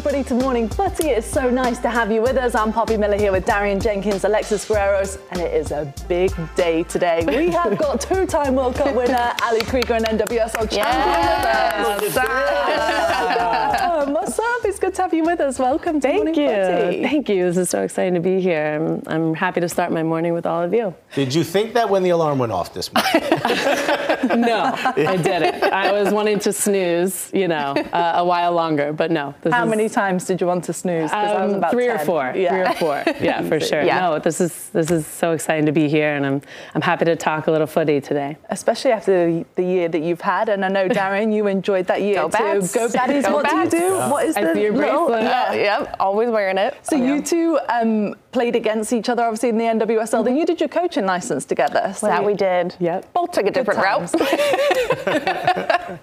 everybody to Morning Footy. It's so nice to have you with us. I'm Poppy Miller here with Darian Jenkins, Alexis Guerreros, and it is a big day today. We have got two-time World Cup winner Ali Krieger and NWSL champion with us. What's up? It's good to have you with us. Welcome to Thank Morning you. Footy. Thank you. This is so exciting to be here. I'm, I'm happy to start my morning with all of you. Did you think that when the alarm went off this morning? No, I didn't. I was wanting to snooze, you know, uh, a while longer, but no. This How is, many times did you want to snooze? 'Cause I was um, about three or four. Yeah. Three or four. Yeah, for sure. Yeah. No, this is this is so exciting to be here, and I'm I'm happy to talk a little footy today. especially after the, the year that you've had. And I know, Darren, you enjoyed that year Go too. Bats. Go Baddies. Go what Bats. do you do? What is I the see your little- bracelet. Yeah. Yep, always wearing it. So you two um, played against each other, obviously in the NWSL. Then you did your coaching license together. So that we did. Yep. Both took a different route.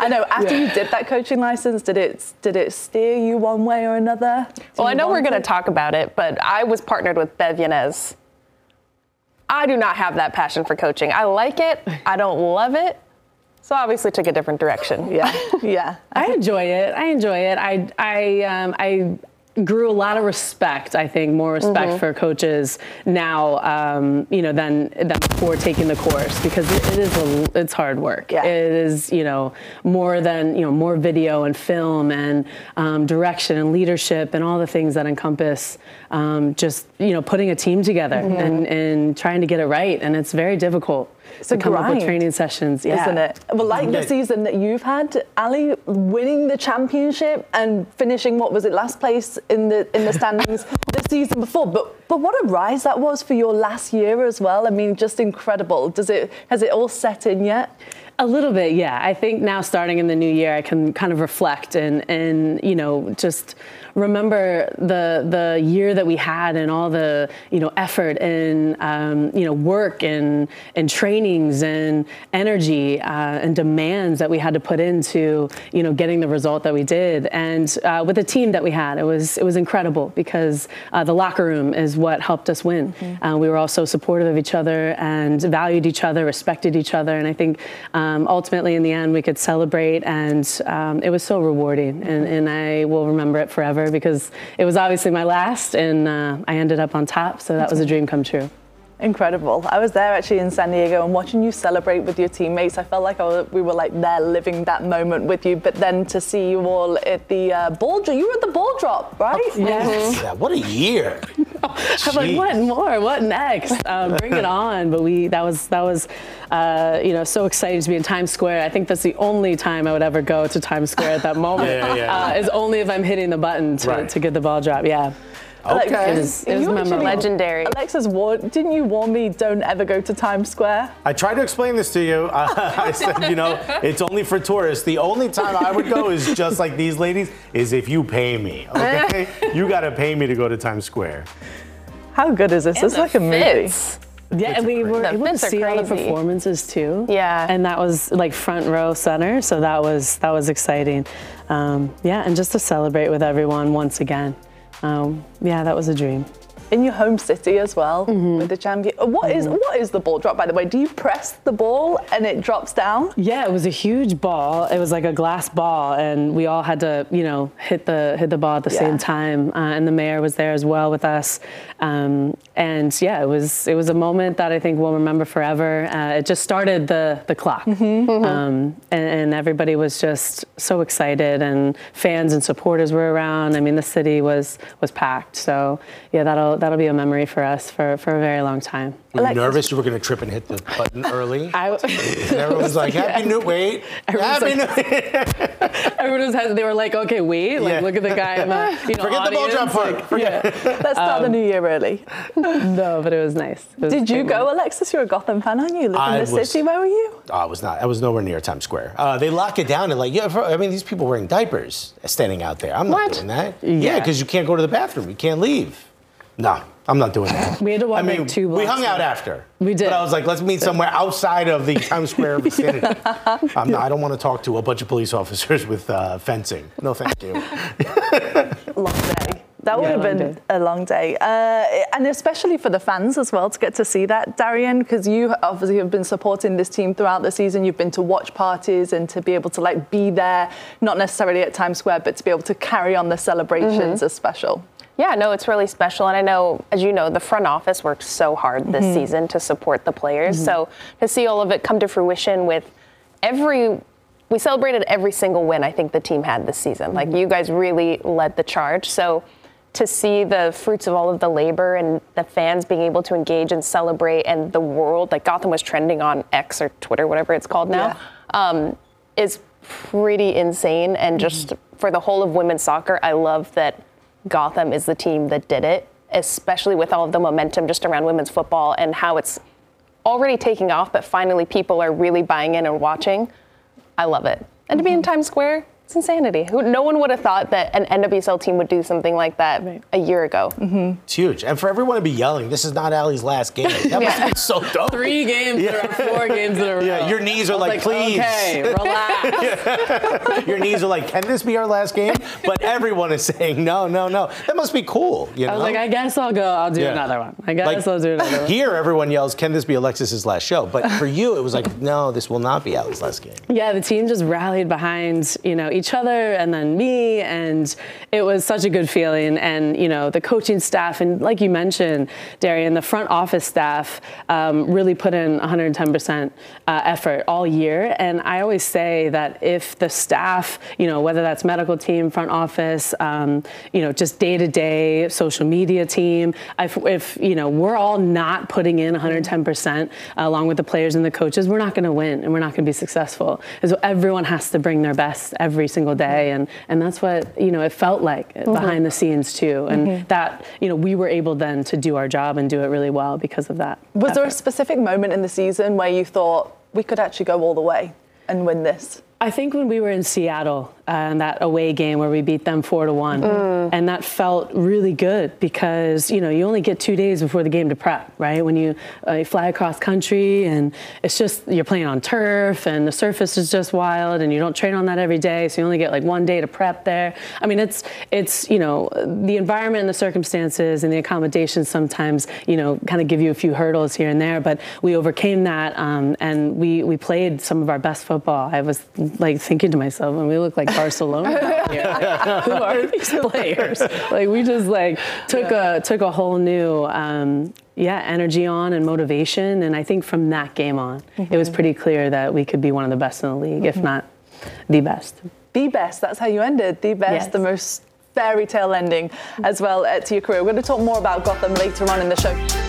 I know. After you did that coaching license, did it did it steer you one way or another? Do Well, I know we're going to talk about it, but I was partnered with Bev Yanez. I do not have that passion for coaching. I like it. I don't love it. So obviously took a different direction. Yeah, yeah. I enjoy it. I enjoy it. I I um, I grew a lot of respect. I think more respect Mm-hmm. for coaches now, um, you know, than than before taking the course because it, it is a, it's hard work. Yeah. It is you know more than you know more video and film and um, direction and leadership and all the things that encompass um, just you know putting a team together and and trying to get it right. And it's very difficult Mm-hmm. a to come up grind, with training sessions. Yeah. Isn't it? Well, like the season that you've had, Ali, winning the championship and finishing what was it last place in the in the standings the season before. But but what a rise that was for your last year as well. I mean, just incredible. Does it has it all set in yet? A little bit, yeah. I think now starting in the new year, I can kind of reflect and and you know just remember the the year that we had and all the you know effort and um, you know work and and trainings and energy uh, and demands that we had to put into you know getting the result that we did. And uh, with the team that we had, it was it was incredible because uh, the locker room is what helped us win. Uh, we were all so supportive of each other and valued each other, respected each other, and I think um, ultimately in the end we could celebrate, and um, it was so rewarding, and, and I will remember it forever because it was obviously my last, and uh, I ended up on top, so that was a dream come true. Incredible. I was there actually in San Diego and watching you celebrate with your teammates. I felt like I was, we were like there living that moment with you. But then to see you all at the uh, ball drop, you were at the ball drop, right? Yes. Yeah, what a year. I'm like, what more? What next? Um, bring it on! But we that was that was, uh, you know, so excited to be in Times Square. I think that's the only time I would ever go to Times Square at that moment. Yeah, yeah. Uh, is only if I'm hitting the button to, Right. to get the ball drop. Yeah. Okay. It was, it was You memorable. actually- Legendary. Alexis, warned, didn't you warn me don't ever go to Times Square? I tried to explain this to you. Uh, I said, you know, it's only for tourists. The only time I would go is just like these ladies, is if you pay me. Okay, you got to pay me to go to Times Square. How good is this? It's like a movie. Fits. Yeah, and we were The able to fits are see all the performances too. Yeah. and that was like front row center, so that was that was exciting. Um, yeah, and just to celebrate with everyone once again. Um, yeah, that was a dream. In your home city as well Mm-hmm. with the champion. Uh, What is what is the ball drop by the way? Do you press the ball and it drops down? Yeah, it was a huge ball. It was like a glass ball, and we all had to, you know, hit the hit the ball at the Yeah. same time. Uh, and the mayor was there as well with us. Um, and yeah, it was it was a moment that I think we'll remember forever. Uh, it just started the the clock, Um, and, and everybody was just so excited, and fans and supporters were around. I mean, the city was was packed. So yeah, that'll that'll be a memory for us for for a very long time. Were you nervous you were going to trip and hit the button early? I, everyone's like, Happy New Wait. Happy like- New Everyone was they were like, okay, wait, like Yeah. look at the guy in the you know, Forget the ball audience, drop part. like, Forget Let's start the new year early. No, but it was nice. It was Did you go, moment. Alexis? You're a Gotham fan, aren't you? Live I in the was- city. Where were you? I was not. I was nowhere near Times Square. Uh, they lock it down and like, yeah. For, I mean, these people wearing diapers standing out there. I'm not What? doing that. Yeah. Yeah, because you can't go to the bathroom. You can't leave. No, I'm not doing that. We had to walk I mean, like two we hung out away. after. We did. But I was like, let's meet somewhere outside of the Times Square vicinity. I'm not, I don't want to talk to a bunch of police officers with uh, fencing. No, thank you. Long day. That would Yeah, have been day. a long day. Uh, and especially for the fans as well to get to see that, Darian, because you obviously have been supporting this team throughout the season. You've been to watch parties and to be able to like be there, not necessarily at Times Square, but to be able to carry on the celebrations is special. Yeah, no, it's really special. And I know, as you know, the front office worked so hard this Mm-hmm. season to support the players. So to see all of it come to fruition with every, we celebrated every single win I think the team had this season. Like you guys really led the charge. So to see the fruits of all of the labor and the fans being able to engage and celebrate and the world, like Gotham was trending on X or Twitter, whatever it's called now, um, is pretty insane. And just for the whole of women's soccer, I love that Gotham is the team that did it, especially with all of the momentum just around women's football and how it's already taking off, but finally people are really buying in and watching. I love it. And to be in mm-hmm. Times Square, it's insanity. Who, no one would have thought that an NWSL team would do something like that a year ago. Mm-hmm. It's huge. And for everyone to be yelling, this is not Ali's last game. That must be so dope. Three games in a four games in a row. Yeah, your knees are I was like, please. Okay, relax. Your knees are like, can this be our last game? But everyone is saying, no, no, no. That must be cool. You know? I was like, I guess I'll go. I'll do Yeah. another one. I guess Like, I'll do another one. Here, everyone yells, can this be Alexis's last show? But for you, it was like, no, this will not be Ali's last game. Yeah, the team just rallied behind, you know, each other and then me and it was such a good feeling and, you know, the coaching staff and like you mentioned, Darian, the front office staff um, really put in 110% uh, effort all year and I always say that if the staff, you know, whether that's medical team, front office, um, you know, just day-to-day social media team, if, if, you know, we're all not putting in 110% along with the players and the coaches, we're not going to win and we're not going to be successful. So everyone has to bring their best every single day, and and that's what you know it felt like mm-hmm. behind the scenes too, and mm-hmm. that you know we were able then to do our job and do it really well because of that. Was there a specific moment in the season where you thought we could actually go all the way and win this? I think when we were in Seattle, uh, that away game where we beat them four to one, and that felt really good because you know you only get two days before the game to prep, right? When you, uh, you fly across country and it's just you're playing on turf and the surface is just wild and you don't train on that every day, so you only get like one day to prep there. I mean, it's it's you know the environment and the circumstances and the accommodations sometimes you know kind of give you a few hurdles here and there, but we overcame that um, and we we played some of our best football. I was like thinking to myself, and we look like Barcelona. here. Who are these players? Like we just like took a took a whole new um, yeah energy on and motivation, and I think from that game on, it was pretty clear that we could be one of the best in the league, if not the best. The best. That's how you ended. The best, Yes. the most fairy tale ending as well uh, to your career. We're going to talk more about Gotham later on in the show.